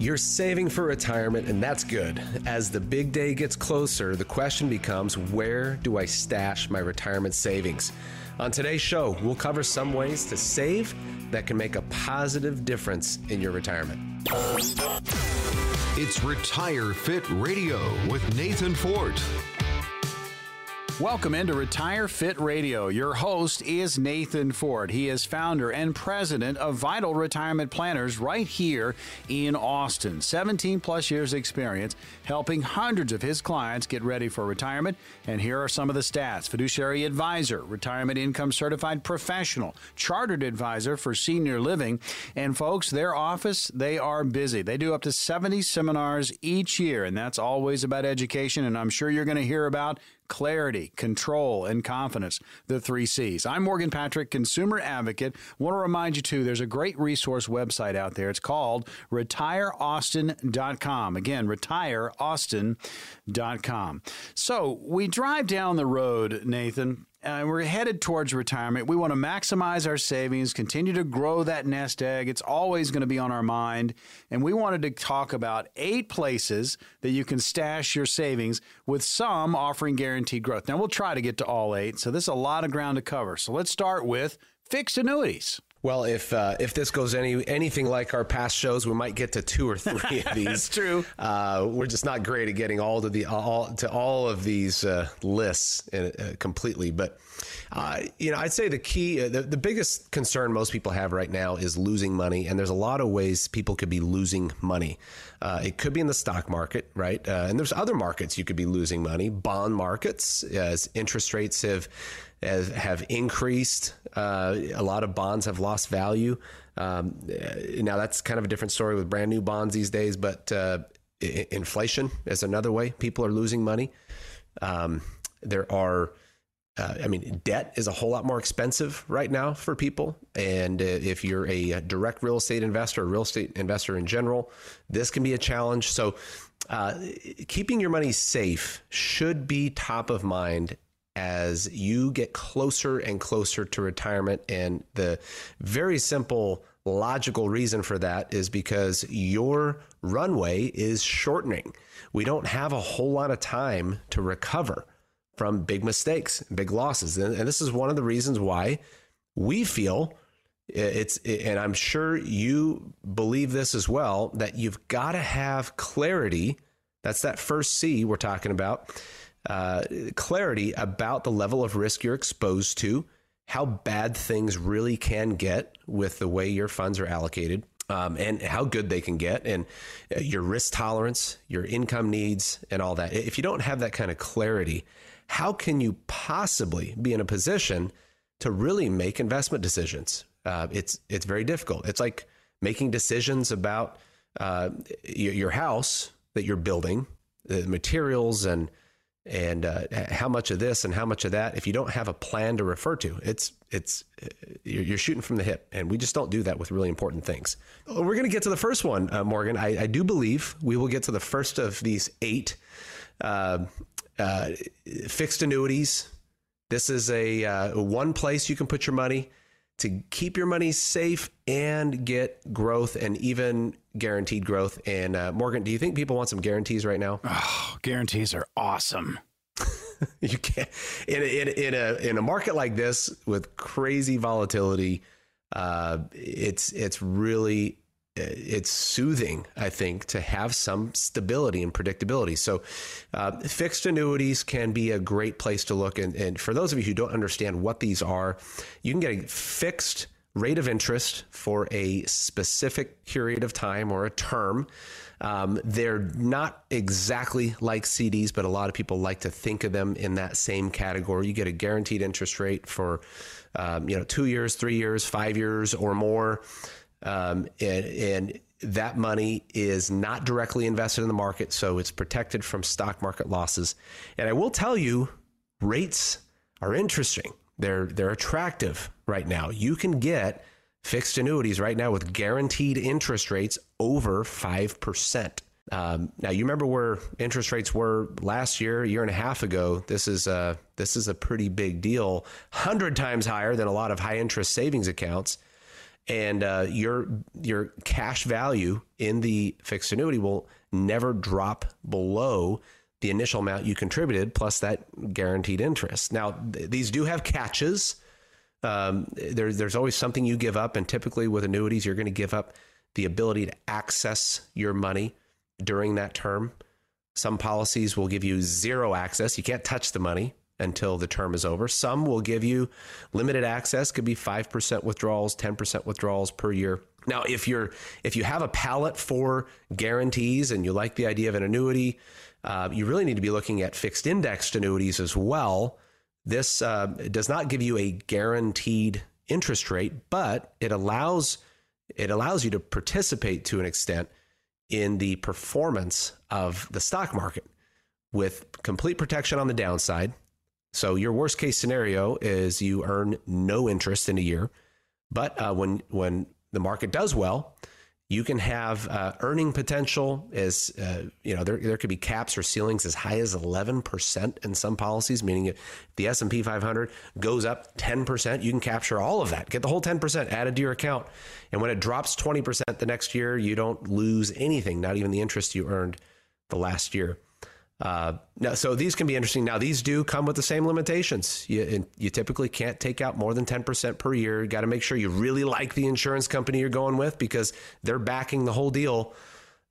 You're saving for retirement, and that's good. As the big day gets closer, the question becomes where do I stash my retirement savings? On today's show, we'll cover some ways to save that can make a positive difference in your retirement. It's Retire Fit Radio with Nathan Fort. Welcome into Retire Fit Radio. Your host is Nathan Fort. He is founder and president of Vital Retirement Planners right here in Austin. 17 plus years experience helping hundreds of his clients get ready for retirement. And here are some of the stats. Fiduciary advisor, retirement income certified professional, chartered advisor for senior living. And folks, their office, they are busy. They do up to 70 seminars each year, and that's always about education. And I'm sure you're going to hear about clarity, control, and confidence, the three C's. I'm Morgan Patrick, consumer advocate. Want to remind you, too, there's a great resource website out there. It's called retireaustin.com. Again, retireaustin.com. So we drive down the road, Nathan, uh, we're headed towards retirement. We want to maximize our savings, continue to grow that nest egg. It's always going to be on our mind. And we wanted to talk about eight places that you can stash your savings, with some offering guaranteed growth. Now, we'll try to get to all eight. So, this is a lot of ground to cover. So, let's start with fixed annuities. Well, if uh, if this goes any anything like our past shows, we might get to two or three of these. That's true. Uh, we're just not great at getting all to the all to all of these uh, lists in, uh, completely. But uh, you know, I'd say the key, uh, the, the biggest concern most people have right now is losing money, and there's a lot of ways people could be losing money. it could be in the stock market, right? and there's other markets you could be losing money. Bond markets, as interest rates have have, have increased. Uh, a lot of bonds have lost value. Um, now that's kind of a different story with brand new bonds these days, but uh, inflation is another way people are losing money. Um, there are, uh, I mean, debt is a whole lot more expensive right now for people. And uh, if you're a direct real estate investor, a real estate investor in general, this can be a challenge. So, uh, keeping your money safe should be top of mind as you get closer and closer to retirement. And the very simple logical reason for that is because your runway is shortening. We don't have a whole lot of time to recover from big mistakes, big losses. And, this is one of the reasons why we feel it's and I'm sure you believe this as well that you've got to have clarity. That's that first C we're talking about uh, clarity about the level of risk you're exposed to, how bad things really can get with the way your funds are allocated. Um, and how good they can get, and uh, your risk tolerance, your income needs, and all that. If you don't have that kind of clarity, how can you possibly be in a position to really make investment decisions? Uh, it's it's very difficult. It's like making decisions about uh, your, your house that you're building, the materials and and uh, how much of this and how much of that if you don't have a plan to refer to it's it's uh, you're shooting from the hip and we just don't do that with really important things. We're going to get to the first one uh, morgan. I, I, do believe we will get to the first of these eight uh, uh fixed annuities. This is a uh, one place you can put your money to keep your money safe and get growth and even guaranteed growth. And uh, Morgan, do you think people want some guarantees right now? Oh, guarantees are awesome. you can't in a, in, in a in a market like this with crazy volatility. Uh, it's it's really it's soothing, I think, to have some stability and predictability. So, uh, fixed annuities can be a great place to look. And, and, for those of you who don't understand what these are, you can get a fixed rate of interest for a specific period of time or a term. Um, they're not exactly like CDs, but a lot of people like to think of them in that same category. You get a guaranteed interest rate for, um, you know, two years, three years, five years, or more. Um, and, and that money is not directly invested in the market, so it's protected from stock market losses. And I will tell you, rates are interesting. They're they're attractive right now. You can get fixed annuities right now with guaranteed interest rates over five percent. Um, now you remember where interest rates were last year, a year and a half ago. This is a this is a pretty big deal, hundred times higher than a lot of high interest savings accounts. And uh, your your cash value in the fixed annuity will never drop below the initial amount you contributed plus that guaranteed interest. Now, th- these do have catches. Um, there, there's always something you give up, and typically with annuities, you're going to give up the ability to access your money during that term. Some policies will give you zero access. You can't touch the money until the term is over. Some will give you limited access, could be 5% withdrawals, 10% withdrawals per year. Now, if you're if you have a palate for guarantees and you like the idea of an annuity, uh, you really need to be looking at fixed indexed annuities as well. This uh, does not give you a guaranteed interest rate, but it allows it allows you to participate to an extent in the performance of the stock market with complete protection on the downside. So your worst case scenario is you earn no interest in a year, but uh, when when the market does well, you can have uh, earning potential as uh, you know there, there could be caps or ceilings as high as 11% in some policies meaning if the s&p 500 goes up 10% you can capture all of that. Get the whole 10% added to your account. And when it drops 20% the next year you don't lose anything not even the interest you earned the last year uh, now, so these can be interesting. Now, these do come with the same limitations. You, you typically can't take out more than 10% per year. You got to make sure you really like the insurance company you're going with because they're backing the whole deal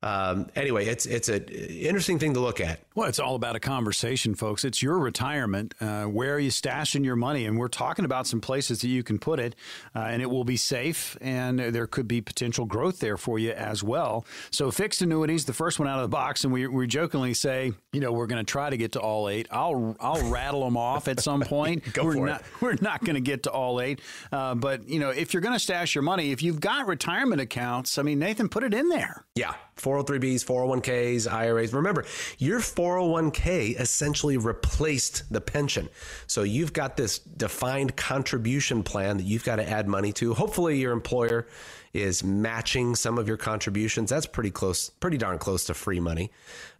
um, anyway, it's it's an interesting thing to look at. Well, it's all about a conversation, folks. It's your retirement. Uh, where are you stashing your money? And we're talking about some places that you can put it, uh, and it will be safe, and there could be potential growth there for you as well. So, fixed annuities, the first one out of the box, and we, we jokingly say, you know, we're going to try to get to all eight. I'll I'll rattle them off at some point. Go we're for not, it. We're not going to get to all eight, uh, but you know, if you're going to stash your money, if you've got retirement accounts, I mean, Nathan, put it in there. Yeah, 403bs, 401ks, IRAs. Remember, your 401k essentially replaced the pension. So you've got this defined contribution plan that you've got to add money to. Hopefully, your employer is matching some of your contributions. That's pretty close, pretty darn close to free money.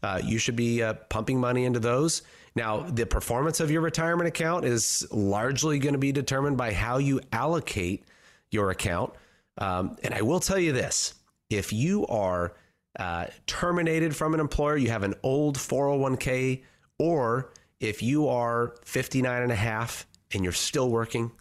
Uh, you should be uh, pumping money into those. Now, the performance of your retirement account is largely going to be determined by how you allocate your account. Um, and I will tell you this if you are uh, terminated from an employer, you have an old 401k, or if you are 59 and a half and you're still working,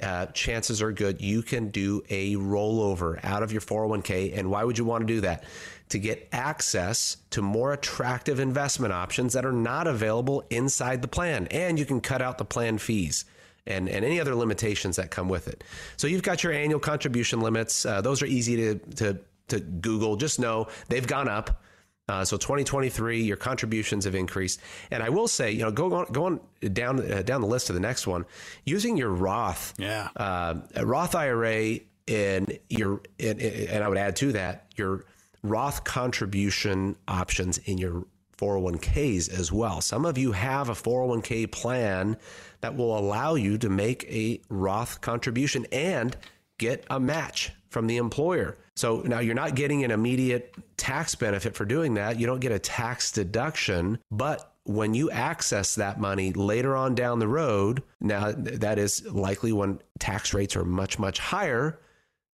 uh, chances are good you can do a rollover out of your 401k. And why would you want to do that? To get access to more attractive investment options that are not available inside the plan. And you can cut out the plan fees and, and any other limitations that come with it. So you've got your annual contribution limits. Uh, those are easy to, to to Google, just know they've gone up. Uh, so 2023, your contributions have increased, and I will say, you know, go on, go on down uh, down the list to the next one. Using your Roth, yeah, uh, Roth IRA, and your and, and I would add to that your Roth contribution options in your 401ks as well. Some of you have a 401k plan that will allow you to make a Roth contribution and get a match from the employer. So now you're not getting an immediate tax benefit for doing that. You don't get a tax deduction, but when you access that money later on down the road, now that is likely when tax rates are much, much higher,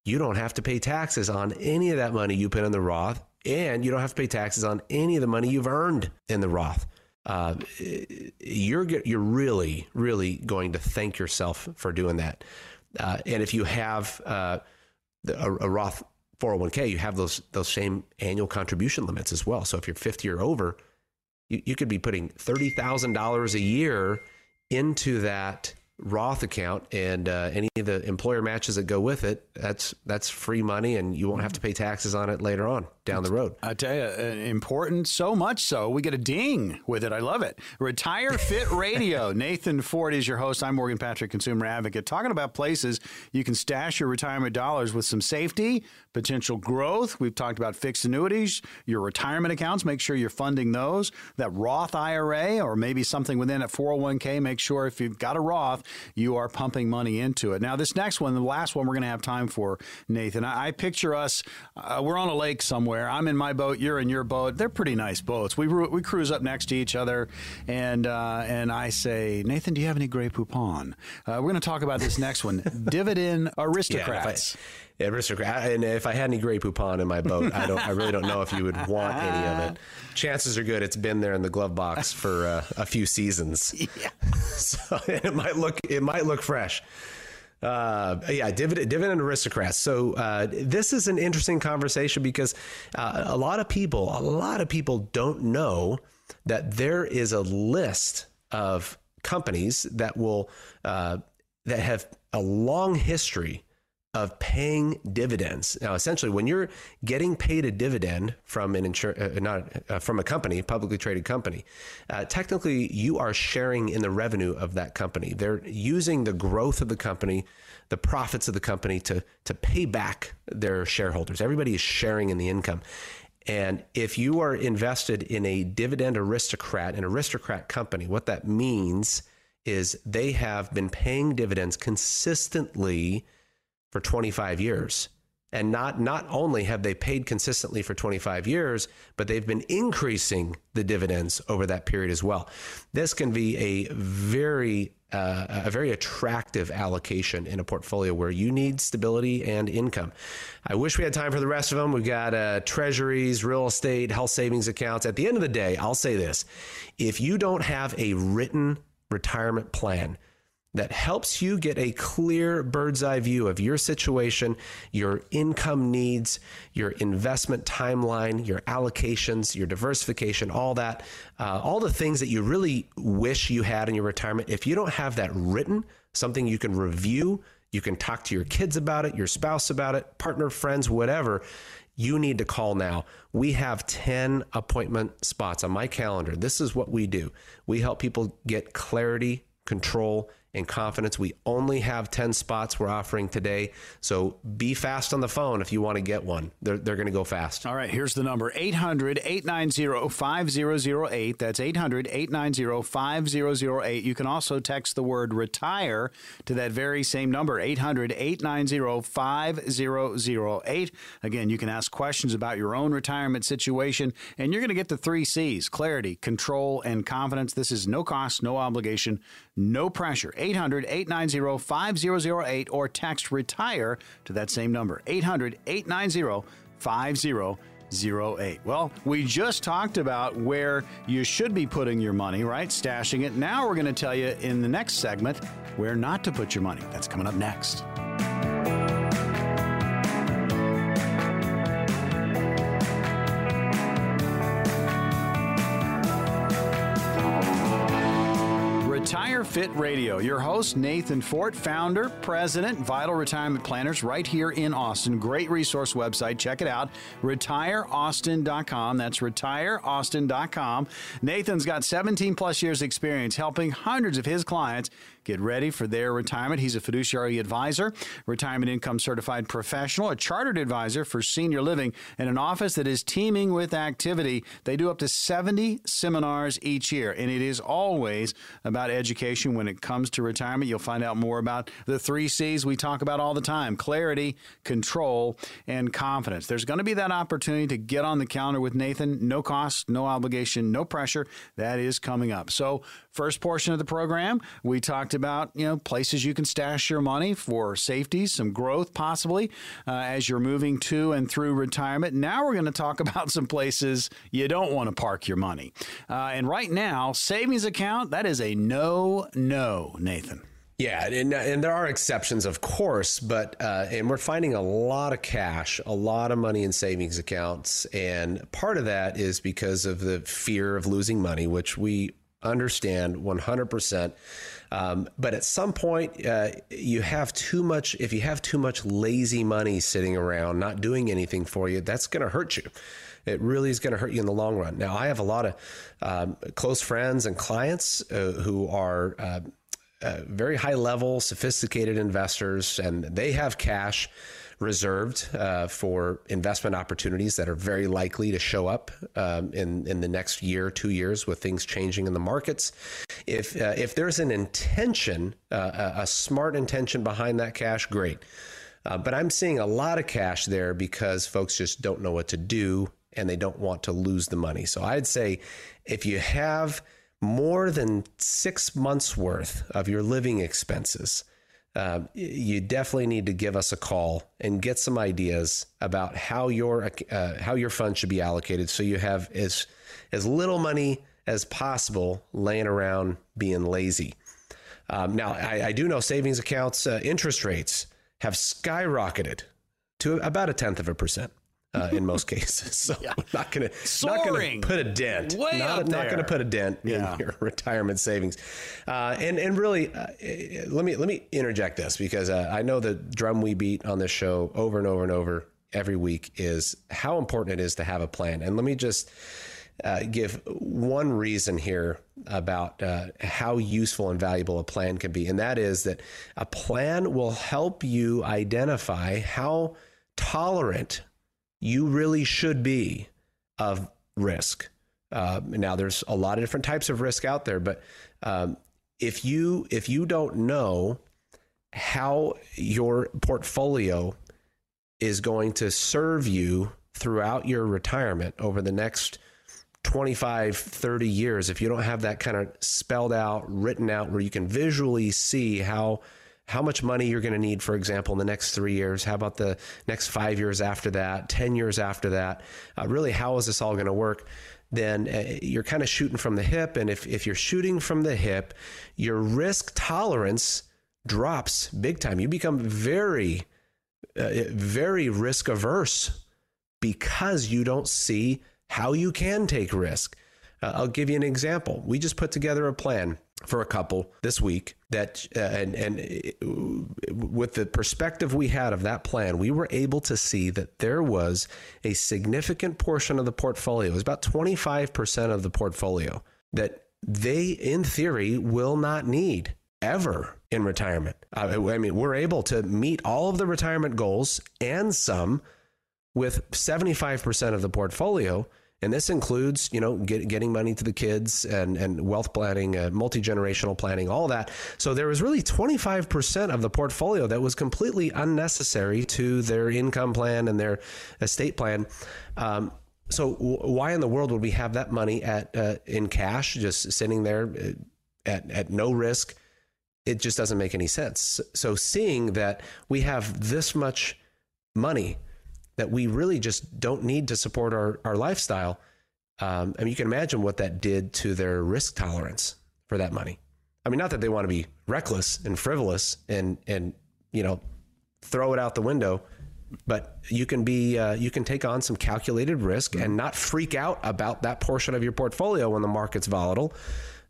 you don't have to pay taxes on any of that money you put in the Roth, and you don't have to pay taxes on any of the money you've earned in the Roth. Uh, you're you're really, really going to thank yourself for doing that. Uh, and if you have uh, a, a Roth 401k, you have those those same annual contribution limits as well. So if you're 50 or over, you, you could be putting thirty thousand dollars a year into that Roth account and uh, any of the employer matches that go with it, that's that's free money, and you won't have to pay taxes on it later on down the road. I tell you, uh, important so much so we get a ding with it. I love it. Retire Fit Radio. Nathan Fort is your host. I'm Morgan Patrick, consumer advocate, talking about places you can stash your retirement dollars with some safety, potential growth. We've talked about fixed annuities, your retirement accounts. Make sure you're funding those. That Roth IRA or maybe something within a 401k. Make sure if you've got a Roth you are pumping money into it. Now, this next one, the last one we're going to have time for, Nathan, I, I picture us, uh, we're on a lake somewhere. I'm in my boat, you're in your boat. They're pretty nice boats. We, we cruise up next to each other, and, uh, and I say, Nathan, do you have any Grey Poupon? Uh, we're going to talk about this next one Dividend Aristocrats. Yeah, aristocrat. And if I had any Grey Poupon in my boat, I don't. I really don't know if you would want any of it. Chances are good it's been there in the glove box for uh, a few seasons. Yeah. so it might look it might look fresh. Uh, yeah, dividend, dividend aristocrats. So uh, this is an interesting conversation because uh, a lot of people, a lot of people don't know that there is a list of companies that will uh, that have a long history of paying dividends. Now, essentially, when you're getting paid a dividend from an insur- uh, not uh, from a company, publicly traded company, uh, technically you are sharing in the revenue of that company. They're using the growth of the company, the profits of the company to to pay back their shareholders. Everybody is sharing in the income. And if you are invested in a dividend aristocrat, an aristocrat company, what that means is they have been paying dividends consistently for 25 years. And not not only have they paid consistently for 25 years, but they've been increasing the dividends over that period as well. This can be a very uh, a very attractive allocation in a portfolio where you need stability and income. I wish we had time for the rest of them. We've got uh, treasuries, real estate, health savings accounts. At the end of the day, I'll say this if you don't have a written retirement plan, that helps you get a clear bird's eye view of your situation, your income needs, your investment timeline, your allocations, your diversification, all that, uh, all the things that you really wish you had in your retirement. If you don't have that written, something you can review, you can talk to your kids about it, your spouse about it, partner, friends, whatever. You need to call now. We have 10 appointment spots on my calendar. This is what we do. We help people get clarity, control, and confidence. We only have 10 spots we're offering today. So be fast on the phone if you want to get one. They're, they're going to go fast. All right, here's the number 800 890 5008. That's 800 890 5008. You can also text the word retire to that very same number 800 890 5008. Again, you can ask questions about your own retirement situation, and you're going to get the three C's clarity, control, and confidence. This is no cost, no obligation, no pressure. 800 890 5008 or text retire to that same number 800 890 5008. Well, we just talked about where you should be putting your money, right? Stashing it. Now we're going to tell you in the next segment where not to put your money. That's coming up next. Retire Fit Radio. Your host, Nathan Fort, founder, president, Vital Retirement Planners, right here in Austin. Great resource website. Check it out. RetireAustin.com. That's RetireAustin.com. Nathan's got 17 plus years experience helping hundreds of his clients get ready for their retirement. He's a fiduciary advisor, retirement income certified professional, a chartered advisor for senior living, and an office that is teeming with activity. They do up to 70 seminars each year, and it is always about education when it comes to retirement. You'll find out more about the three C's we talk about all the time clarity, control, and confidence. There's going to be that opportunity to get on the calendar with Nathan. No cost, no obligation, no pressure. That is coming up. So, first portion of the program, we talked about you know places you can stash your money for safety, some growth possibly uh, as you're moving to and through retirement. Now we're going to talk about some places you don't want to park your money. Uh, and right now, savings account that is a no no, Nathan. Yeah, and, and there are exceptions, of course, but uh, and we're finding a lot of cash, a lot of money in savings accounts, and part of that is because of the fear of losing money, which we understand 100%. Um, but at some point, uh, you have too much, if you have too much lazy money sitting around, not doing anything for you, that's going to hurt you. It really is going to hurt you in the long run. Now, I have a lot of um, close friends and clients uh, who are uh, uh very high level, sophisticated investors, and they have cash reserved uh, for investment opportunities that are very likely to show up um, in in the next year, two years, with things changing in the markets. If uh, if there's an intention, uh, a smart intention behind that cash, great. Uh, but I'm seeing a lot of cash there because folks just don't know what to do and they don't want to lose the money. So I'd say if you have more than six months worth of your living expenses uh, you definitely need to give us a call and get some ideas about how your uh, how your fund should be allocated, so you have as as little money as possible laying around being lazy. Um, now, I, I, do know savings accounts uh, interest rates have skyrocketed to about a tenth of a percent uh, in most cases. So yeah. not going to not going to put a dent. Way not, not going to put a dent yeah. in your retirement savings. Uh, and and really, uh, let me let me interject this because uh, I know the drum we beat on this show over and over and over every week is how important it is to have a plan. And let me just uh, give one reason here about uh, how useful and valuable a plan can be, and that is that a plan will help you identify how tolerant you really should be of risk. Uh, now, there's a lot of different types of risk out there, but um, if you if you don't know how your portfolio is going to serve you throughout your retirement over the next 25, 30 years, if you don't have that kind of spelled out, written out, where you can visually see how how much money you're going to need, for example, in the next three years. How about the next five years after that, 10 years after that? Uh, really, how is this all going to work? Then uh, you're kind of shooting from the hip. And if, if you're shooting from the hip, your risk tolerance drops big time. You become very, uh, very risk averse because you don't see how you can take risk. Uh, I'll give you an example. We just put together a plan for a couple this week that uh, and and uh, with the perspective we had of that plan we were able to see that there was a significant portion of the portfolio it was about 25% of the portfolio that they in theory will not need ever in retirement. Uh, i mean we're able to meet all of the retirement goals and some with 75% of the portfolio and this includes, you know, get, getting money to the kids and, and wealth planning, uh, multi generational planning, all that. So there was really 25% of the portfolio that was completely unnecessary to their income plan and their estate plan. Um, so w- why in the world would we have that money at uh, in cash, just sitting there uh, at at no risk? It just doesn't make any sense. So seeing that we have this much money that we really just don't need to support our, our lifestyle. Um, I mean, you can imagine what that did to their risk tolerance for that money. I mean, not that they want to be reckless and frivolous and, and, you know, throw it out the window, but you can be, uh, you can take on some calculated risk and not freak out about that portion of your portfolio when the market's volatile,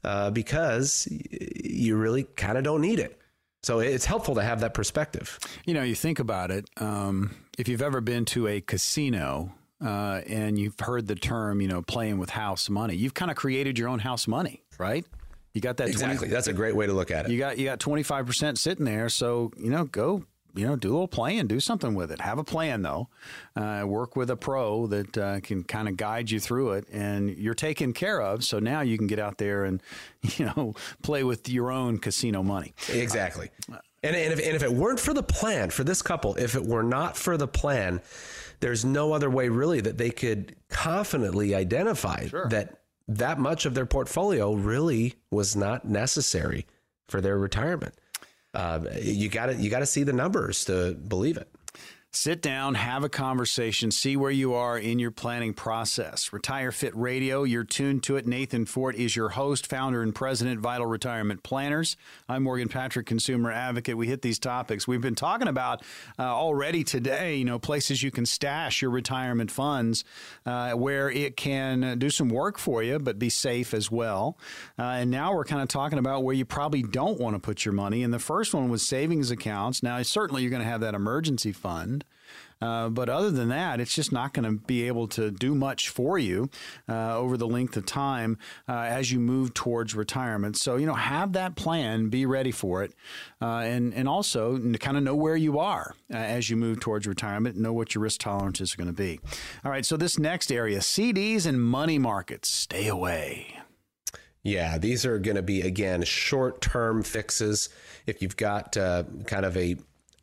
uh, because you really kind of don't need it. So it's helpful to have that perspective. You know, you think about it. Um, if you've ever been to a casino uh, and you've heard the term, you know, playing with house money, you've kind of created your own house money, right? You got that exactly. 20, That's a great way to look at it. You got you got twenty five percent sitting there, so you know, go you know, do a little playing, do something with it. Have a plan though. Uh, work with a pro that uh, can kind of guide you through it, and you're taken care of. So now you can get out there and you know play with your own casino money. Exactly. And, and if and if it weren't for the plan for this couple, if it were not for the plan, there's no other way really that they could confidently identify sure. that that much of their portfolio really was not necessary for their retirement uh, you got to you got to see the numbers to believe it. Sit down, have a conversation, see where you are in your planning process. Retire Fit Radio, you're tuned to it. Nathan Fort is your host, founder, and president, Vital Retirement Planners. I'm Morgan Patrick, consumer advocate. We hit these topics. We've been talking about uh, already today, you know, places you can stash your retirement funds uh, where it can do some work for you, but be safe as well. Uh, and now we're kind of talking about where you probably don't want to put your money. And the first one was savings accounts. Now, certainly you're going to have that emergency fund. Uh, but other than that, it's just not going to be able to do much for you uh, over the length of time uh, as you move towards retirement. So, you know, have that plan, be ready for it, uh, and, and also kind of know where you are as you move towards retirement, know what your risk tolerances are going to be. All right, so this next area CDs and money markets, stay away. Yeah, these are going to be, again, short term fixes. If you've got uh, kind of a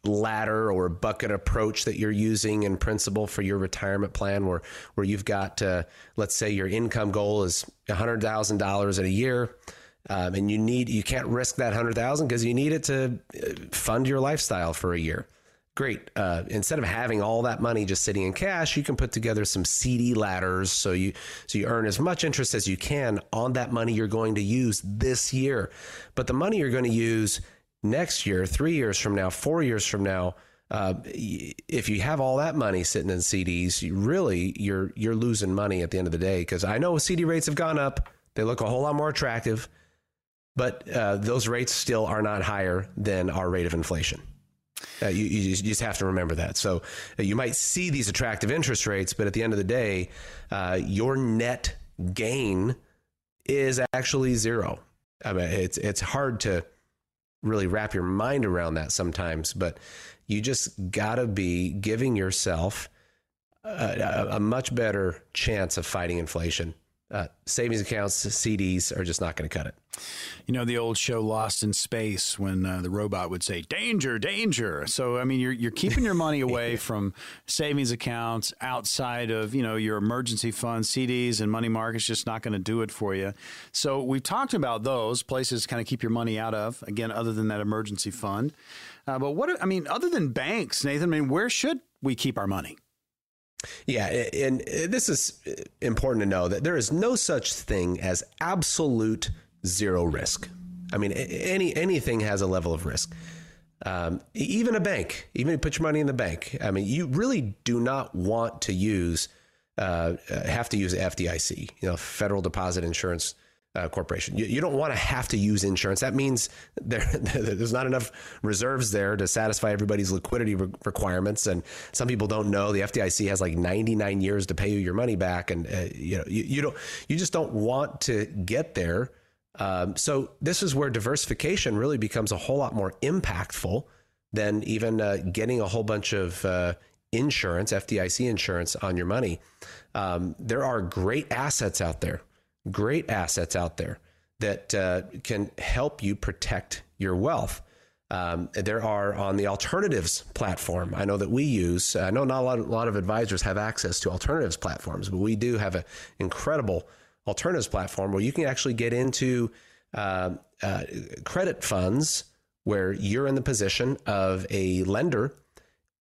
ladder or bucket approach that you're using in principle for your retirement plan where where you've got uh, let's say your income goal is $100,000 in a year um, and you need you can't risk that hundred thousand because you need it to uh, fund your lifestyle for a year. Great. Uh, instead of having all that money just sitting in cash, you can put together some CD ladders so you so you earn as much interest as you can on that money you're going to use this year. But the money you're going to use next year, three years from now, four years from now, uh, if you have all that money sitting in CDs, you really you're you're losing money at the end of the day. Because I know CD rates have gone up; they look a whole lot more attractive, but uh, those rates still are not higher than our rate of inflation. Uh, you, you, just have to remember that. So uh, you might see these attractive interest rates, but at the end of the day, uh, your net gain is actually zero. I mean, it's it's hard to really wrap your mind around that sometimes, but you just got to be giving yourself a, a, much better chance of fighting inflation uh, savings accounts, CDs are just not going to cut it. You know the old show Lost in Space when uh, the robot would say "danger, danger." So I mean, you're you're keeping your money away from savings accounts outside of you know your emergency funds, CDs, and money markets. Just not going to do it for you. So we've talked about those places to kind of keep your money out of. Again, other than that emergency fund. Uh, but what I mean, other than banks, Nathan, I mean, where should we keep our money? Yeah, and this is important to know that there is no such thing as absolute zero risk. I mean, any anything has a level of risk. Um, even a bank, even if you put your money in the bank. I mean, you really do not want to use uh, have to use FDIC, you know, Federal Deposit Insurance uh, corporation. You, you, don't want to have to use insurance. That means there, there's not enough reserves there to satisfy everybody's liquidity re- requirements. And some people don't know the FDIC has like 99 years to pay you your money back, and uh, you know you, you, don't you just don't want to get there. Um, so this is where diversification really becomes a whole lot more impactful than even uh, getting a whole bunch of uh, insurance, FDIC insurance on your money. Um, there are great assets out there great assets out there that uh, can help you protect your wealth. Um, there are on the alternatives platform. I know that we use. I know not a lot, a lot of advisors have access to alternatives platforms, but we do have an incredible alternatives platform where you can actually get into uh, uh, credit funds where you're in the position of a lender,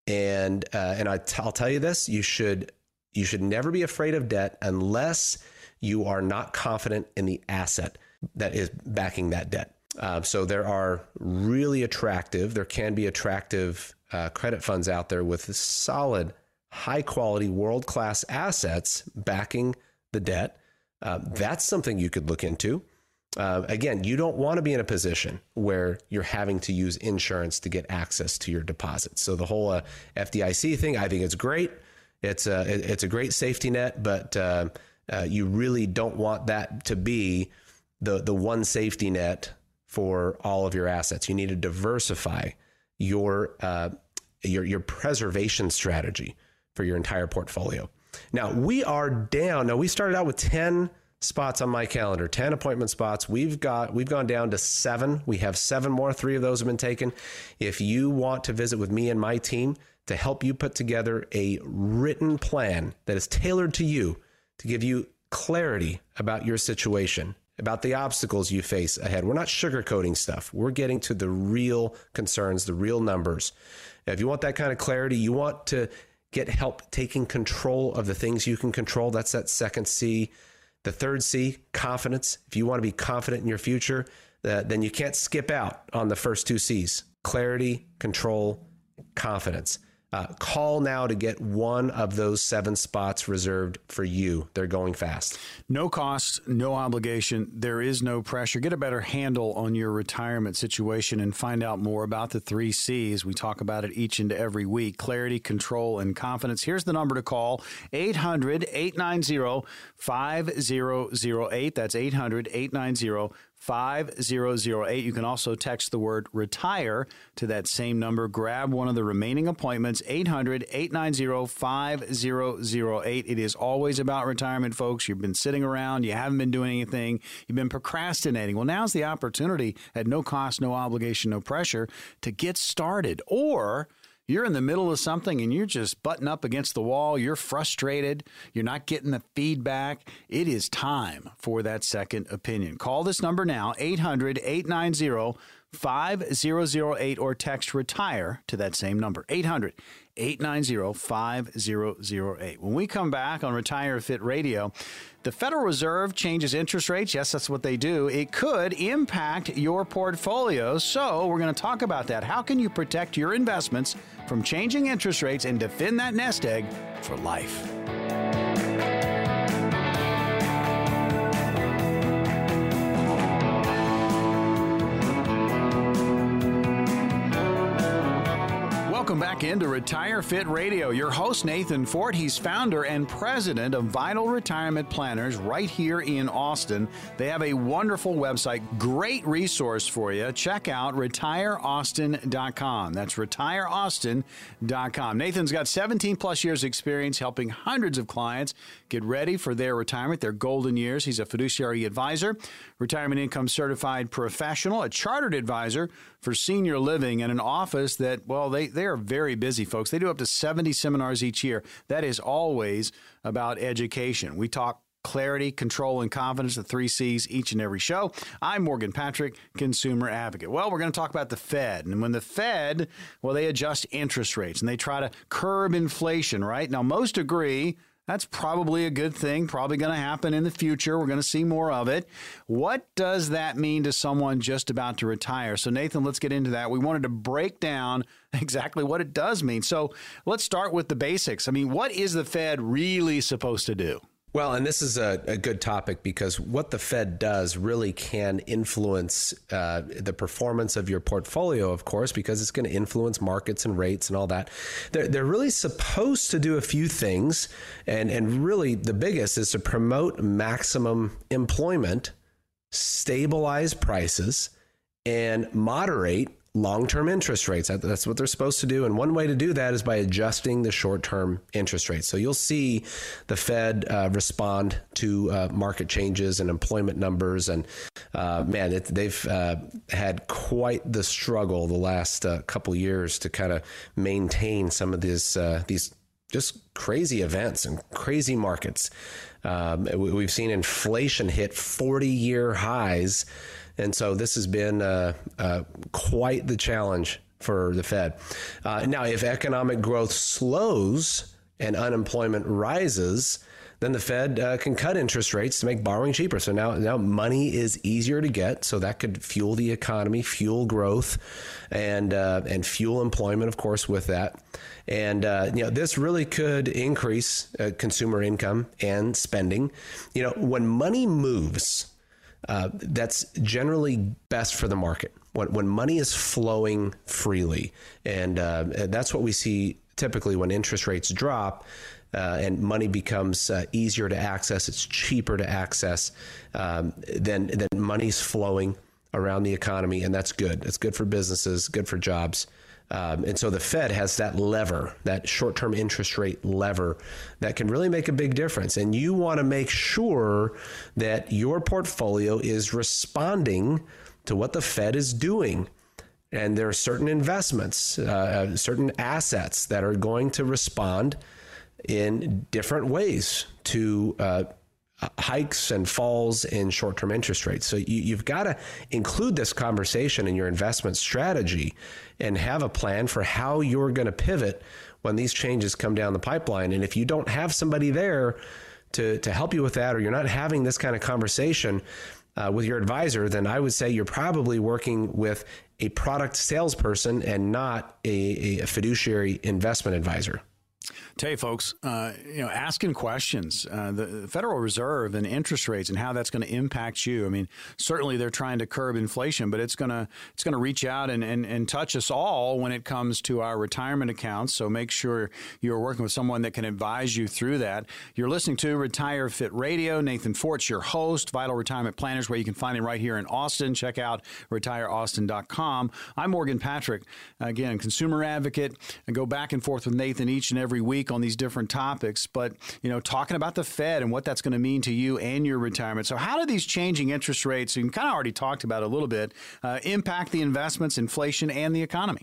and uh, and I t- I'll tell you this: you should you should never be afraid of debt unless you are not confident in the asset that is backing that debt. Uh, so there are really attractive, there can be attractive uh, credit funds out there with solid, high quality, world class assets backing the debt. Uh, that's something you could look into. Uh, again, you don't want to be in a position where you're having to use insurance to get access to your deposits. So the whole uh, FDIC thing, I think it's great. It's a it's a great safety net, but uh, you really don't want that to be the the one safety net for all of your assets. You need to diversify your uh, your your preservation strategy for your entire portfolio. Now we are down. Now we started out with ten spots on my calendar, 10 appointment spots. We've got we've gone down to 7. We have 7 more. 3 of those have been taken. If you want to visit with me and my team to help you put together a written plan that is tailored to you to give you clarity about your situation, about the obstacles you face ahead. We're not sugarcoating stuff. We're getting to the real concerns, the real numbers. If you want that kind of clarity, you want to get help taking control of the things you can control. That's that second C. The third C, confidence. If you want to be confident in your future, uh, then you can't skip out on the first two C's clarity, control, confidence. Uh, call now to get one of those seven spots reserved for you. They're going fast. No cost, no obligation. There is no pressure. Get a better handle on your retirement situation and find out more about the three C's. We talk about it each and every week clarity, control, and confidence. Here's the number to call 800 890 5008. That's 800 890 5008. You can also text the word retire to that same number. Grab one of the remaining appointments, 800 890 5008. It is always about retirement, folks. You've been sitting around, you haven't been doing anything, you've been procrastinating. Well, now's the opportunity at no cost, no obligation, no pressure to get started. Or You're in the middle of something and you're just butting up against the wall. You're frustrated. You're not getting the feedback. It is time for that second opinion. Call this number now, 800 890 5008, or text retire to that same number, 800 890 5008. When we come back on Retire Fit Radio, the Federal Reserve changes interest rates. Yes, that's what they do. It could impact your portfolio. So, we're going to talk about that. How can you protect your investments from changing interest rates and defend that nest egg for life? Welcome back into Retire Fit Radio. Your host, Nathan Fort. He's founder and president of Vital Retirement Planners right here in Austin. They have a wonderful website, great resource for you. Check out retireaustin.com. That's retireaustin.com. Nathan's got 17 plus years experience helping hundreds of clients get ready for their retirement, their golden years. He's a fiduciary advisor, retirement income certified professional, a chartered advisor for senior living, and an office that, well, they, they are very busy, folks. They do up to 70 seminars each year. That is always about education. We talk clarity, control, and confidence, the three C's each and every show. I'm Morgan Patrick, consumer advocate. Well, we're going to talk about the Fed. And when the Fed, well, they adjust interest rates and they try to curb inflation, right? Now, most agree that's probably a good thing, probably going to happen in the future. We're going to see more of it. What does that mean to someone just about to retire? So, Nathan, let's get into that. We wanted to break down exactly what it does mean. So, let's start with the basics. I mean, what is the Fed really supposed to do? Well, and this is a, a, good topic because what the Fed does really can influence uh, the performance of your portfolio, of course, because it's going to influence markets and rates and all that. They're, they're really supposed to do a few things, and, and really the biggest is to promote maximum employment, stabilize prices, and moderate long term interest rates. That's what they're supposed to do. And one way to do that is by adjusting the short term interest rates. So you'll see the Fed uh, respond to uh, market changes and employment numbers. And uh, man, it, they've uh, had quite the struggle the last uh, couple years to kind of maintain some of these, uh, these just crazy events and crazy markets. Um, we've seen inflation hit 40 year highs. And so this has been uh, uh, quite the challenge for the Fed. Uh, now, if economic growth slows and unemployment rises, then the Fed uh, can cut interest rates to make borrowing cheaper. So now, now money is easier to get. So that could fuel the economy, fuel growth, and uh, and fuel employment, of course, with that. And uh, you know, this really could increase uh, consumer income and spending. You know, when money moves uh, that's generally best for the market when, when money is flowing freely. And, uh, that's what we see typically when interest rates drop. Uh, and money becomes uh, easier to access, it's cheaper to access, um, then, then money's flowing around the economy, and that's good. It's good for businesses, good for jobs. Um, and so the Fed has that lever, that short term interest rate lever that can really make a big difference. And you want to make sure that your portfolio is responding to what the Fed is doing. And there are certain investments, uh, certain assets that are going to respond in different ways to uh, hikes and falls in short term interest rates. So you, have got to include this conversation in your investment strategy and have a plan for how you're going to pivot when these changes come down the pipeline. And if you don't have somebody there to, to help you with that, or you're not having this kind of conversation uh, with your advisor, then I would say you're probably working with a product salesperson and not a, a fiduciary investment advisor. Tell you folks, uh, you know, asking questions, uh, the Federal Reserve and interest rates and how that's going to impact you. I mean, certainly they're trying to curb inflation, but it's going to it's to reach out and, and, and touch us all when it comes to our retirement accounts. So make sure you're working with someone that can advise you through that. You're listening to Retire Fit Radio. Nathan Fort's your host, Vital Retirement Planners, where you can find him right here in Austin. Check out retireaustin.com. I'm Morgan Patrick, again, consumer advocate. I go back and forth with Nathan each and every every week on these different topics, but you know, talking about the Fed and what that's going to mean to you and your retirement. So, how do these changing interest rates, and kind of already talked about a little bit, uh, impact the investments, inflation, and the economy?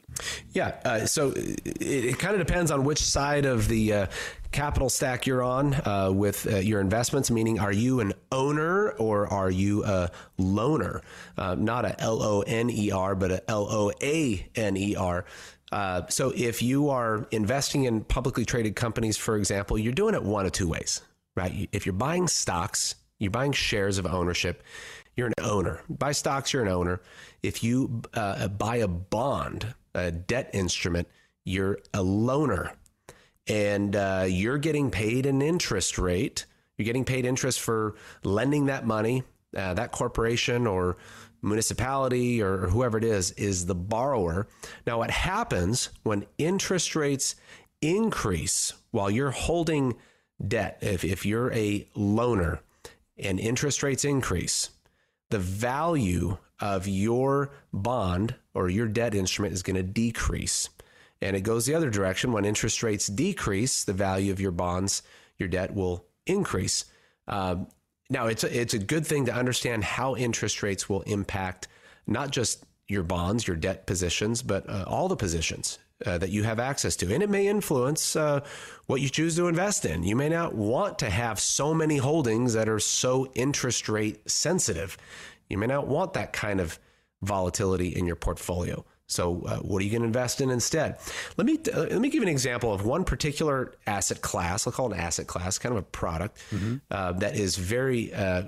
Yeah, uh, so it, it kind of depends on which side of the uh, capital stack you're on uh, with uh, your investments, meaning are you an owner or are you a loaner? Uh, not a L O N E R, but a L O A N E R. Uh, so if you are investing in publicly traded companies, for example, you're doing it one of two ways, right? If you're buying stocks, you're buying shares of ownership, you're an owner. Buy stocks, you're an owner. If you uh, buy a bond, a debt instrument, you're a loaner and uh, you're getting paid an interest rate. You're getting paid interest for lending that money. Uh, that corporation or municipality or whoever it is is the borrower. Now, what happens when interest rates increase while you're holding debt? If, if you're a loaner and interest rates increase, the value of your bond or your debt instrument is going to decrease. And it goes the other direction. When interest rates decrease, the value of your bonds, your debt will increase. Um, now, it's a, it's a good thing to understand how interest rates will impact not just your bonds, your debt positions, but uh, all the positions uh, that you have access to. And it may influence uh, what you choose to invest in. You may not want to have so many holdings that are so interest rate sensitive. You may not want that kind of volatility in your portfolio. So, uh, what are you going to invest in instead? Let me uh, let me give an example of one particular asset class. I'll call it an asset class, kind of a product mm-hmm. uh, that is very uh,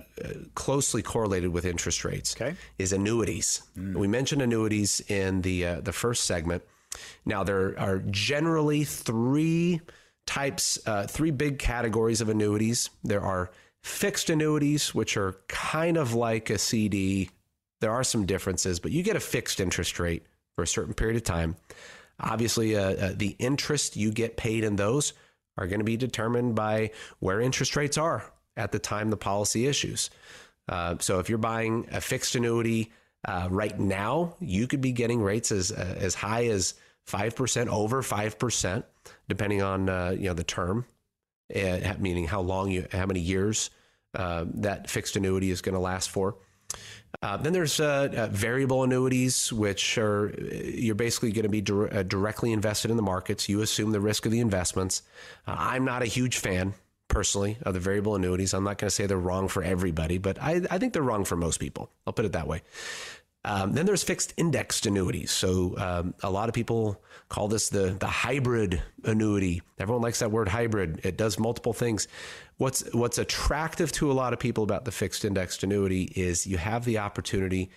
closely correlated with interest rates. Okay, is annuities. Mm. We mentioned annuities in the uh, the first segment. Now, there are generally three types, uh, three big categories of annuities. There are fixed annuities, which are kind of like a CD. There are some differences, but you get a fixed interest rate for a certain period of time. Obviously, uh, uh, the interest you get paid in those are going to be determined by where interest rates are at the time the policy issues. Uh, so if you're buying a fixed annuity uh, right now, you could be getting rates as uh, as high as five percent, over five percent, depending on uh, you know the term, meaning how long you, how many years that fixed annuity is going to last for. Uh, then there's uh, uh, variable annuities, which are you're basically going to be dir- uh, directly invested in the markets. You assume the risk of the investments. Uh, I'm not a huge fan personally of the variable annuities. I'm not going to say they're wrong for everybody, but I, I think they're wrong for most people. I'll put it that way. Um, then there's fixed indexed annuities. So um, a lot of people call this the the hybrid annuity. Everyone likes that word hybrid. It does multiple things. What's what's attractive to a lot of people about the fixed indexed annuity is you have the opportunity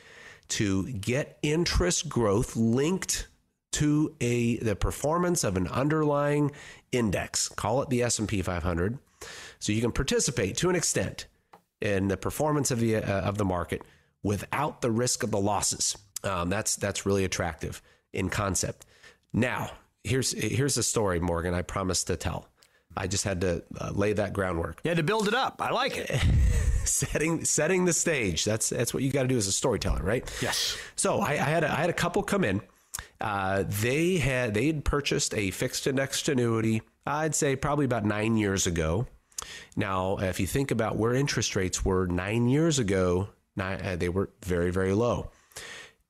to get interest growth linked to a the performance of an underlying index. Call it the S&P 500. So you can participate to an extent in the performance of the uh, of the market without the risk of the losses. Um, that's that's really attractive in concept. Now, here's here's a story, Morgan. I promised to tell. I just had to uh, lay that groundwork. You had to build it up. I like it. setting setting the stage. That's that's what you got to do as a storyteller, right? Yes. So I, I had a, I had a couple come in. Uh, they had they had purchased a fixed indexed annuity. I'd say probably about nine years ago. Now, if you think about where interest rates were nine years ago they were very, very low.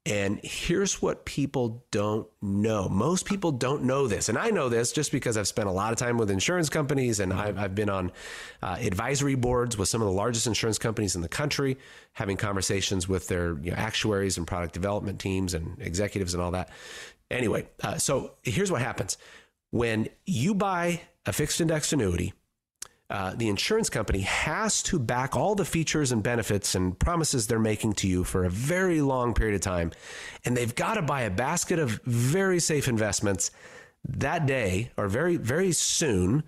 And here's what people don't know. Most people don't know this. And I know this just because I've spent a lot of time with insurance companies and I've, I've been on uh, advisory boards with some of the largest insurance companies in the country, having conversations with their you know, actuaries and product development teams and executives and all that. Anyway, uh, so here's what happens when you buy a fixed index annuity, uh, the insurance company has to back all the features and benefits and promises they're making to you for a very long period of time. And they've got to buy a basket of very safe investments that day or very, very soon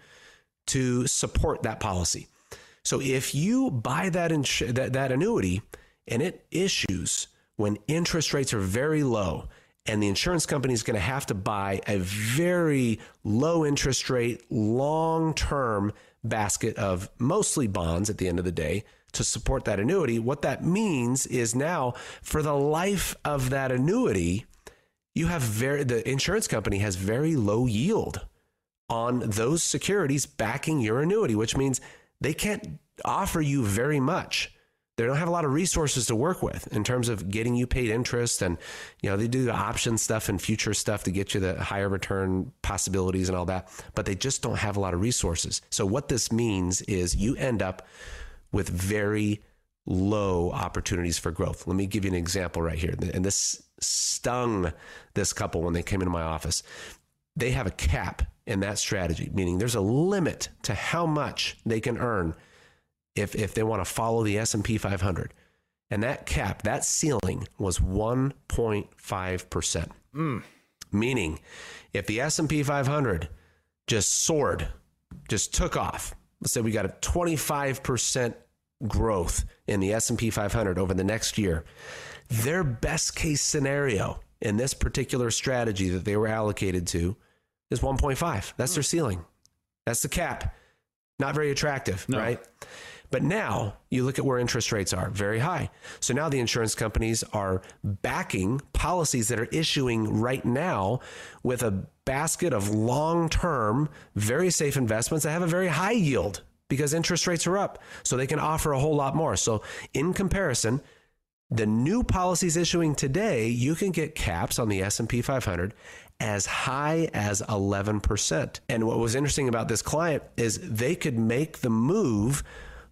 to support that policy. So if you buy that, ins- that, that annuity and it issues when interest rates are very low, and the insurance company is going to have to buy a very low interest rate, long term basket of mostly bonds at the end of the day to support that annuity. What that means is now for the life of that annuity, you have very the insurance company has very low yield on those securities backing your annuity, which means they can't offer you very much. They don't have a lot of resources to work with in terms of getting you paid interest. And, you know, they do the option stuff and future stuff to get you the higher return possibilities and all that, but they just don't have a lot of resources. So, what this means is you end up with very low opportunities for growth. Let me give you an example right here. And this stung this couple when they came into my office. They have a cap in that strategy, meaning there's a limit to how much they can earn if if they want to follow the S&P 500. And that cap, that ceiling was 1.5%. Mm. Meaning, if the S&P 500 just soared, just took off, let's say we got a 25% growth in the S&P 500 over the next year, their best case scenario in this particular strategy that they were allocated to is 1.5. That's their ceiling. That's the cap. Not very attractive, no. right? But now you look at where interest rates are very high. So now the insurance companies are backing policies that are issuing right now with a basket of long term, very safe investments that have a very high yield because interest rates are up. So they can offer a whole lot more. So in comparison, the new policies issuing today, you can get caps on the S&P 500 as high as 11%. And what was interesting about this client is they could make the move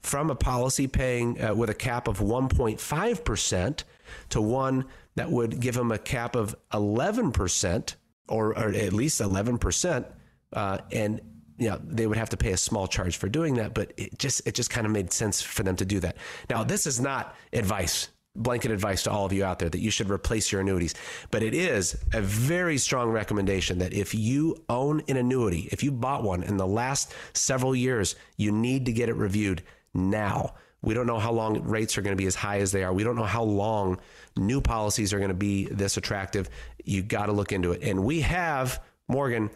from a policy paying uh, with a cap of 1.5% to one that would give them a cap of 11% or, or at least 11%. Uh, and you know, they would have to pay a small charge for doing that, but it just it just kind of made sense for them to do that. Now, this is not advice blanket advice to all of you out there that you should replace your annuities. But it is a very strong recommendation that if you own an annuity, if you bought one in the last several years, you need to get it reviewed now. We don't know how long rates are going to be as high as they are. We don't know how long new policies are going to be this attractive. You got to look into it. And we have, Morgan,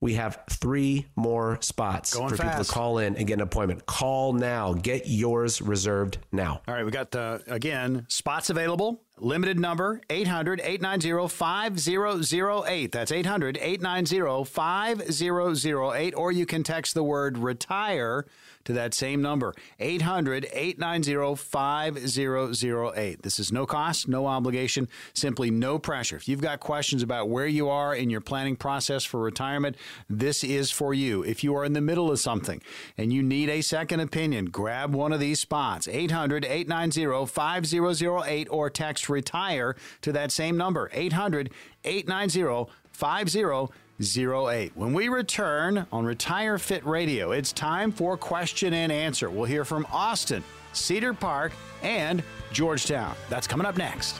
we have three more spots Going for fast. people to call in and get an appointment. Call now. Get yours reserved now. All right, we got the again spots available. Limited number 800 890 5008. That's 800 890 5008. Or you can text the word retire to that same number 800 890 5008. This is no cost, no obligation, simply no pressure. If you've got questions about where you are in your planning process for retirement, this is for you. If you are in the middle of something and you need a second opinion, grab one of these spots 800 890 5008 or text retire to that same number 800 890 5008. When we return on Retire Fit Radio, it's time for question and answer. We'll hear from Austin, Cedar Park, and Georgetown. That's coming up next.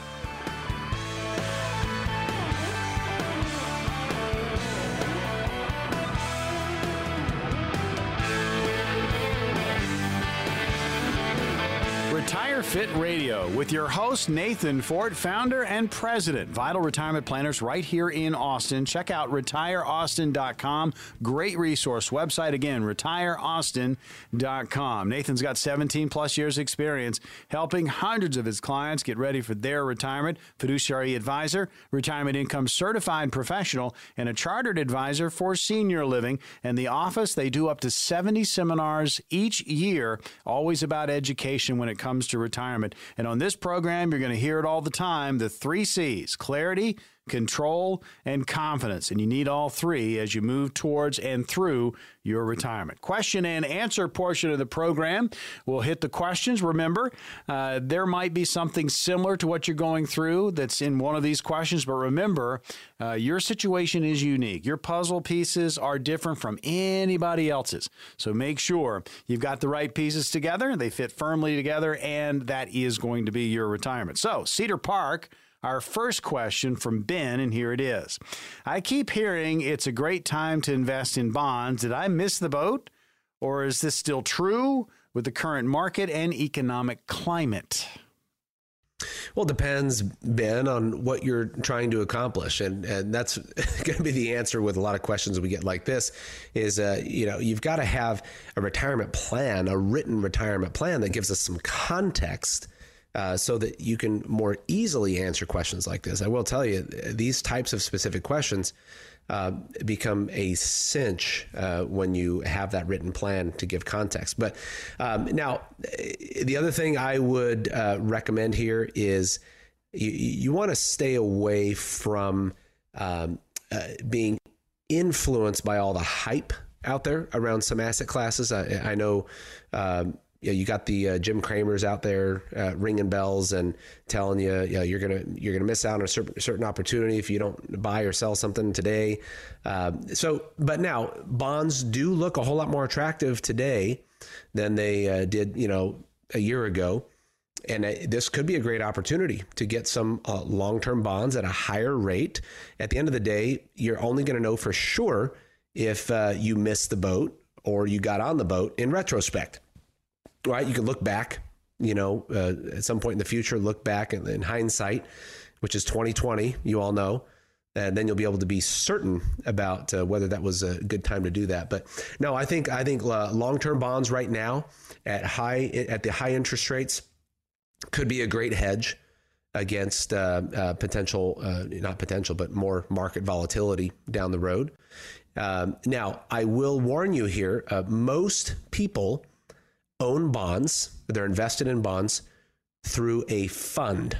Fit Radio with your host, Nathan Fort, founder and president, Vital Retirement Planners, right here in Austin. Check out retireaustin.com. Great resource website. Again, retireaustin.com. Nathan's got 17 plus years experience helping hundreds of his clients get ready for their retirement. Fiduciary advisor, retirement income certified professional, and a chartered advisor for senior living. And the office, they do up to 70 seminars each year, always about education when it comes to retirement. And on this program, you're going to hear it all the time the three C's clarity, control, and confidence. And you need all three as you move towards and through your retirement. Question and answer portion of the program. We'll hit the questions. Remember, uh, there might be something similar to what you're going through that's in one of these questions, but remember, uh, your situation is unique. Your puzzle pieces are different from anybody else's. So make sure you've got the right pieces together, they fit firmly together, and that is going to be your retirement. So, Cedar Park our first question from Ben, and here it is. I keep hearing it's a great time to invest in bonds. Did I miss the boat? Or is this still true with the current market and economic climate? Well, it depends, Ben, on what you're trying to accomplish, and and that's going to be the answer with a lot of questions we get like this. Is uh, you know you've got to have a retirement plan, a written retirement plan that gives us some context uh, so that you can more easily answer questions like this. I will tell you, these types of specific questions uh, become a cinch uh, when you have that written plan to give context. But um, now, the other thing I would uh, recommend here is you, you want to stay away from um, uh, being influenced by all the hype out there around some asset classes. I, I know. Um, you, know, you got the uh, Jim Cramers out there uh, ringing bells and telling you, you know, you're gonna you're gonna miss out on a certain, certain opportunity if you don't buy or sell something today. Um, so, but now bonds do look a whole lot more attractive today than they uh, did, you know, a year ago. And uh, this could be a great opportunity to get some uh, long term bonds at a higher rate. At the end of the day, you're only going to know for sure if uh, you missed the boat or you got on the boat in retrospect right? You can look back, you know, uh, at some point in the future, look back in, in hindsight, which is 2020, you all know. And then you'll be able to be certain about uh, whether that was a good time to do that. But no, I think I think uh, long-term bonds right now at high at the high interest rates could be a great hedge against uh, uh, potential, uh, not potential, but more market volatility down the road. Um, now, I will warn you here: uh, most people own bonds, they're invested in bonds through a fund,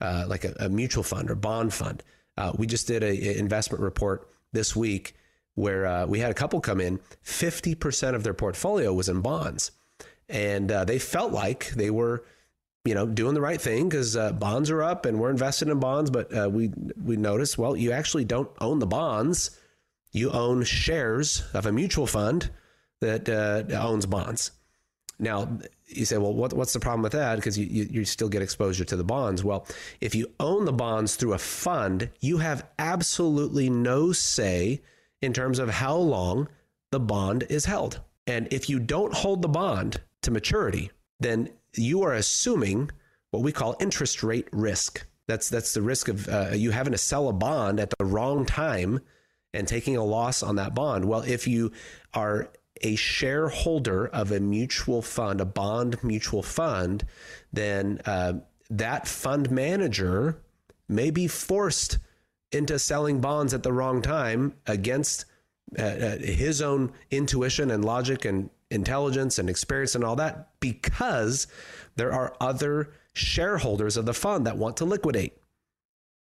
uh, like a, a, mutual fund or bond fund. Uh, we just did an investment report this week where uh, we had a couple come in, 50% of their portfolio was in bonds. And uh, they felt like they were, you know, doing the right thing because uh, bonds are up and we're invested in bonds. But uh, we, we noticed, well, you actually don't own the bonds. You own shares of a mutual fund that owns bonds. Now, you say, well, what, what's the problem with that? Because you, you, you, still get exposure to the bonds. Well, if you own the bonds through a fund, you have absolutely no say in terms of how long the bond is held. And if you don't hold the bond to maturity, then you are assuming what we call interest rate risk. That's that's the risk of uh, you having to sell a bond at the wrong time and taking a loss on that bond. Well, if you are a shareholder of a mutual fund, a bond mutual fund, then uh, that fund manager may be forced into selling bonds at the wrong time against uh, uh, his own intuition and logic and intelligence and experience and all that because there are other shareholders of the fund that want to liquidate.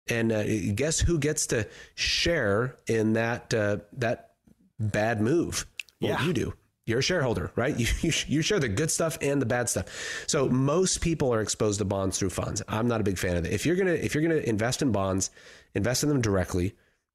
And uh, guess who gets to share in that uh, that bad move? Well, yeah. you do. You're a shareholder, right? You, you, you share the good stuff and the bad stuff. So most people are exposed to bonds through funds. I'm not a big fan of it. If you're gonna if you're gonna invest in bonds, invest in them directly,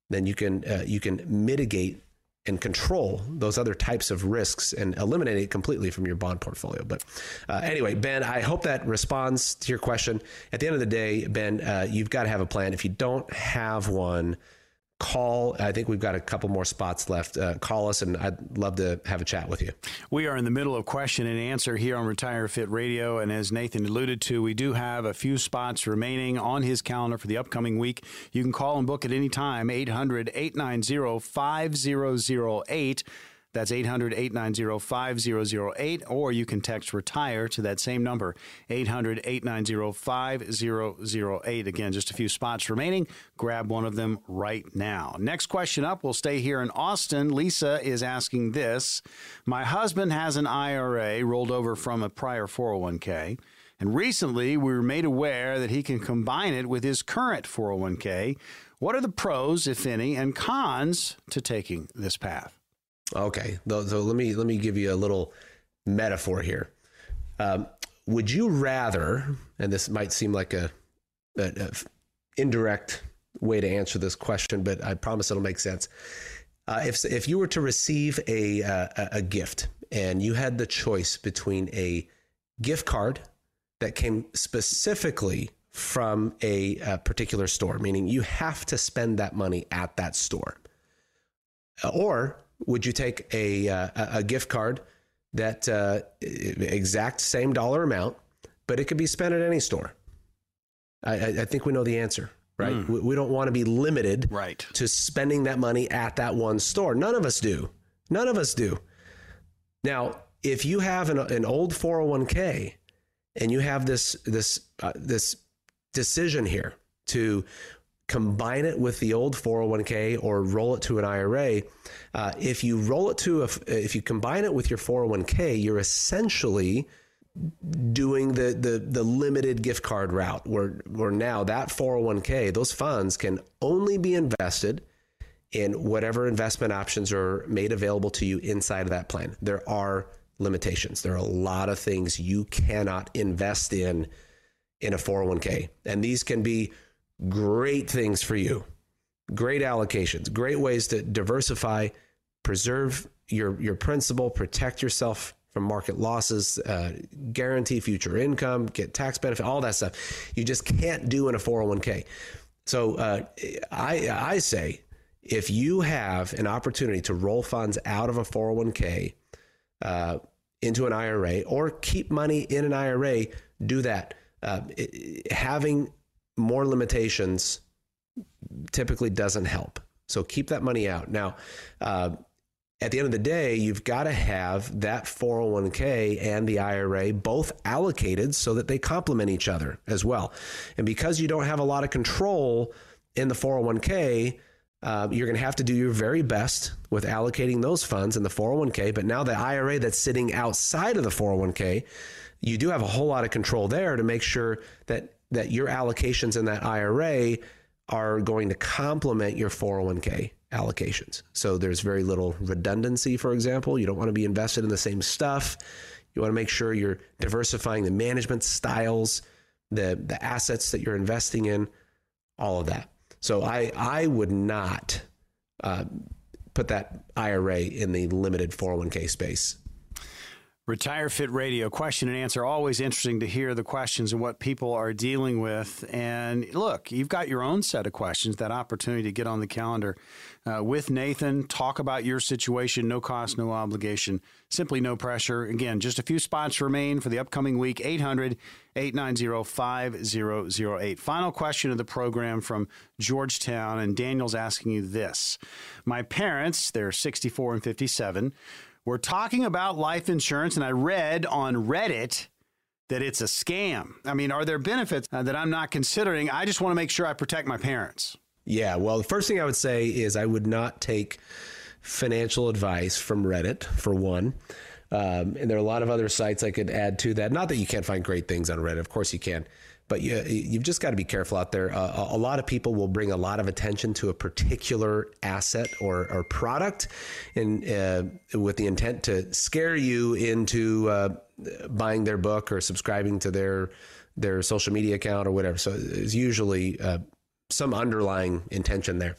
then you can uh, you can mitigate and control those other types of risks and eliminate it completely from your bond portfolio. But uh, anyway, Ben, I hope that responds to your question. At the end of the day, Ben, uh, you've got to have a plan. If you don't have one, call. I think we've got a couple more spots left. Uh, call us, and I'd love to have a chat with you. We are in the middle of question and answer here on Retire Fit Radio, and as Nathan alluded to, we do have a few spots remaining on his calendar for the upcoming week. You can call and book at any time 800 890 5008. That's 800 890 5008, or you can text retire to that same number, 800 890 5008. Again, just a few spots remaining. Grab one of them right now. Next question up, we'll stay here in Austin. Lisa is asking this My husband has an IRA rolled over from a prior 401k. And recently, we were made aware that he can combine it with his current 401k. What are the pros, if any, and cons to taking this path? Okay, so let me let me give you a little metaphor here. Um, would you rather, and this might seem like a, a, a, indirect way to answer this question, but I promise it'll make sense. Uh, if if you were to receive a, a a gift and you had the choice between a gift card that came specifically from a, a particular store, meaning you have to spend that money at that store, or would you take a uh, a gift card that uh, exact same dollar amount, but it could be spent at any store? I, I think we know the answer, right? Mm. We, we, don't want to be limited right. to spending that money at that one store. None of us do. None of us do. Now, if you have an, an old 401k and you have this this uh, this decision here to combine it with the old 401k or roll it to an IRA. Uh, if you roll it to a, if you combine it with your 401k, you're essentially doing the the the limited gift card route where where now that 401k those funds can only be invested in whatever investment options are made available to you inside of that plan. There are limitations. There are a lot of things you cannot invest in in a 401k. And these can be great things for you. Great allocations, great ways to diversify, preserve your your principal, protect yourself from market losses, uh, guarantee future income, get tax benefit, all that stuff. You just can't do in a 401k. So uh, I I say if you have an opportunity to roll funds out of a 401k uh, into an IRA or keep money in an IRA, do that. Uh, it, having more limitations typically doesn't help. So keep that money out. Now, uh, at the end of the day, you've got to have that 401k and the IRA both allocated so that they complement each other as well. And because you don't have a lot of control in the 401k, uh, you're going to have to do your very best with allocating those funds in the 401k. But now the IRA that's sitting outside of the 401k, you do have a whole lot of control there to make sure that that your allocations in that IRA are going to complement your 401k allocations. So there's very little redundancy, for example. You don't want to be invested in the same stuff. You want to make sure you're diversifying the management styles, the the assets that you're investing in, all of that. So I I would not uh, put that IRA in the limited 401k space. Retire Fit Radio, question and answer. Always interesting to hear the questions and what people are dealing with. And look, you've got your own set of questions, that opportunity to get on the calendar uh, with Nathan, talk about your situation, no cost, no obligation, simply no pressure. Again, just a few spots remain for the upcoming week 800 890 5008. Final question of the program from Georgetown, and Daniel's asking you this My parents, they're 64 and 57, were talking about life insurance, and I read on Reddit that it's a scam. I mean, are there benefits uh, that I'm not considering? I just want to make sure I protect my parents. Yeah, well, the first thing I would say is I would not take financial advice from Reddit, for one. Um, and there are a lot of other sites I could add to that. Not that you can't find great things on Reddit, of course you can, but you, you've just got to be careful out there. Uh, a lot of people will bring a lot of attention to a particular asset or, or product, and uh, with the intent to scare you into uh, buying their book or subscribing to their their social media account or whatever. So it's usually uh, some underlying intention there.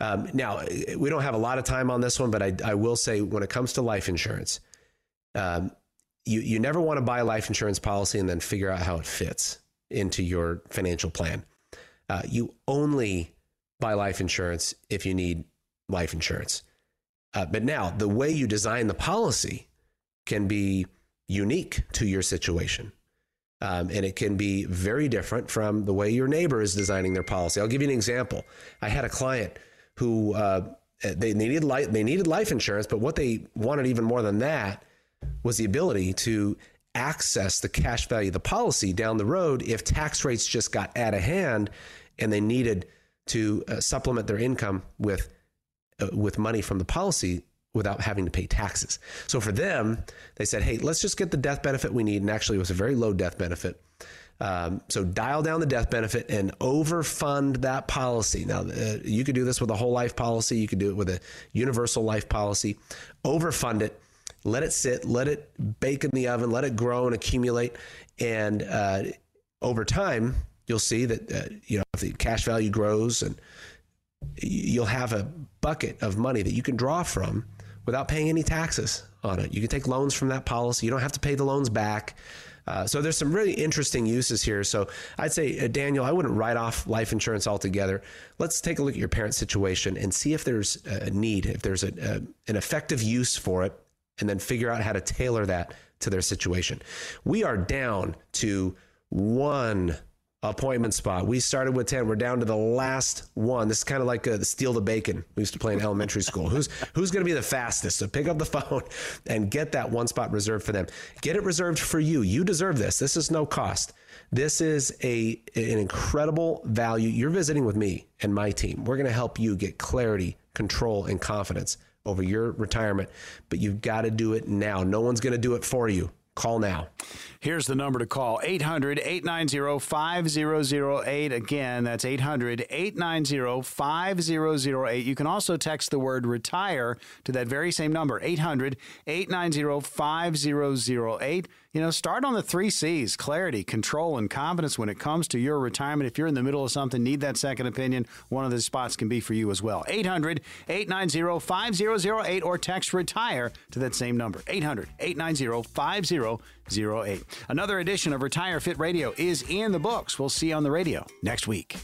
Um, now, we don't have a lot of time on this one, but I, I will say when it comes to life insurance, um, you, you never want to buy a life insurance policy and then figure out how it fits into your financial plan. Uh, you only buy life insurance if you need life insurance. Uh, but now, the way you design the policy can be unique to your situation. Um, and it can be very different from the way your neighbor is designing their policy. I'll give you an example. I had a client who uh, they needed life, they needed life insurance, but what they wanted even more than that was the ability to access the cash value of the policy down the road if tax rates just got out of hand and they needed to uh, supplement their income with uh, with money from the policy without having to pay taxes. So for them, they said, hey, let's just get the death benefit we need. And actually, it was a very low death benefit. Um, so dial down the death benefit and overfund that policy. Now, uh, you could do this with a whole life policy. You could do it with a universal life policy. Overfund it, let it sit, let it bake in the oven, let it grow and accumulate. And uh, over time, you'll see that uh, you know if the cash value grows and you'll have a bucket of money that you can draw from without paying any taxes on it. You can take loans from that policy. You don't have to pay the loans back. Uh, so there's some really interesting uses here. So I'd say, uh, Daniel, I wouldn't write off life insurance altogether. Let's take a look at your parent situation and see if there's a need, if there's a, a, an effective use for it, and then figure out how to tailor that to their situation. We are down to one appointment spot. We started with 10. We're down to the last one. This is kind of like uh, a, steal the bacon we used to play in elementary school. Who's who's going to be the fastest? So pick up the phone and get that one spot reserved for them. Get it reserved for you. You deserve this. This is no cost. This is a an incredible value. You're visiting with me and my team. We're going to help you get clarity, control and confidence over your retirement, but you've got to do it now. No one's going to do it for you. Call now. Here's the number to call 800 890 5008. Again, that's 800 890 5008. You can also text the word retire to that very same number 800 890 5008 you know, start on the three C's clarity, control, and confidence when it comes to your retirement. If you're in the middle of something, need that second opinion, one of the spots can be for you as well. 800 890 5008 or text retire to that same number 800 890 5008. Another edition of Retire Fit Radio is in the books. We'll see you on the radio next week.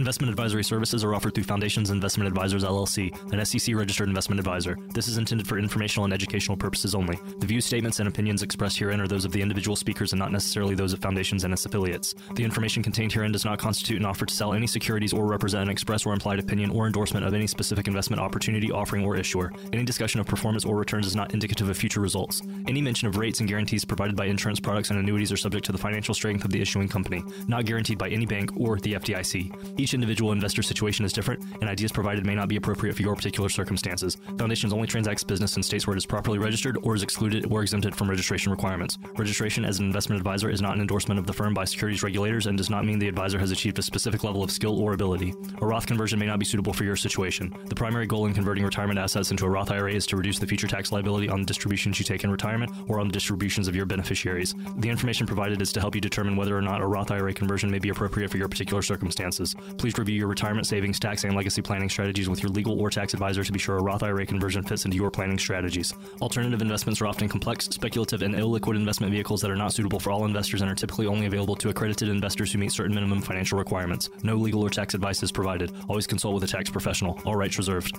Investment advisory services are offered through Foundations Investment Advisors LLC, an SEC registered investment advisor. This is intended for informational and educational purposes only. The views, statements, and opinions expressed herein are those of the individual speakers and not necessarily those of Foundations and its affiliates. The information contained herein does not constitute an offer to sell any securities or represent an express or implied opinion or endorsement of any specific investment opportunity, offering, or issuer. Any discussion of performance or returns is not indicative of future results. Any mention of rates and guarantees provided by insurance products and annuities are subject to the financial strength of the issuing company, not guaranteed by any bank or the FDIC. Each individual investor situation is different, and ideas provided may not be appropriate for your particular circumstances. Foundations only transacts business in states where it is properly registered or is excluded or exempted from registration requirements. Registration as an investment advisor is not an endorsement of the firm by securities regulators and does not mean the advisor has achieved a specific level of skill or ability. A Roth conversion may not be suitable for your situation. The primary goal in converting retirement assets into a Roth IRA is to reduce the future tax liability on the distributions you take in retirement or on the distributions of your beneficiaries. The information provided is to help you determine whether or not a Roth IRA conversion may be appropriate for your particular circumstances. Please review your retirement savings, tax, and legacy planning strategies with your legal or tax advisor to be sure a Roth IRA conversion fits into your planning strategies. Alternative investments are often complex, speculative, and illiquid investment vehicles that are not suitable for all investors and are typically only available to accredited investors who meet certain minimum financial requirements. No legal or tax advice is provided. Always consult with a tax professional. All rights reserved.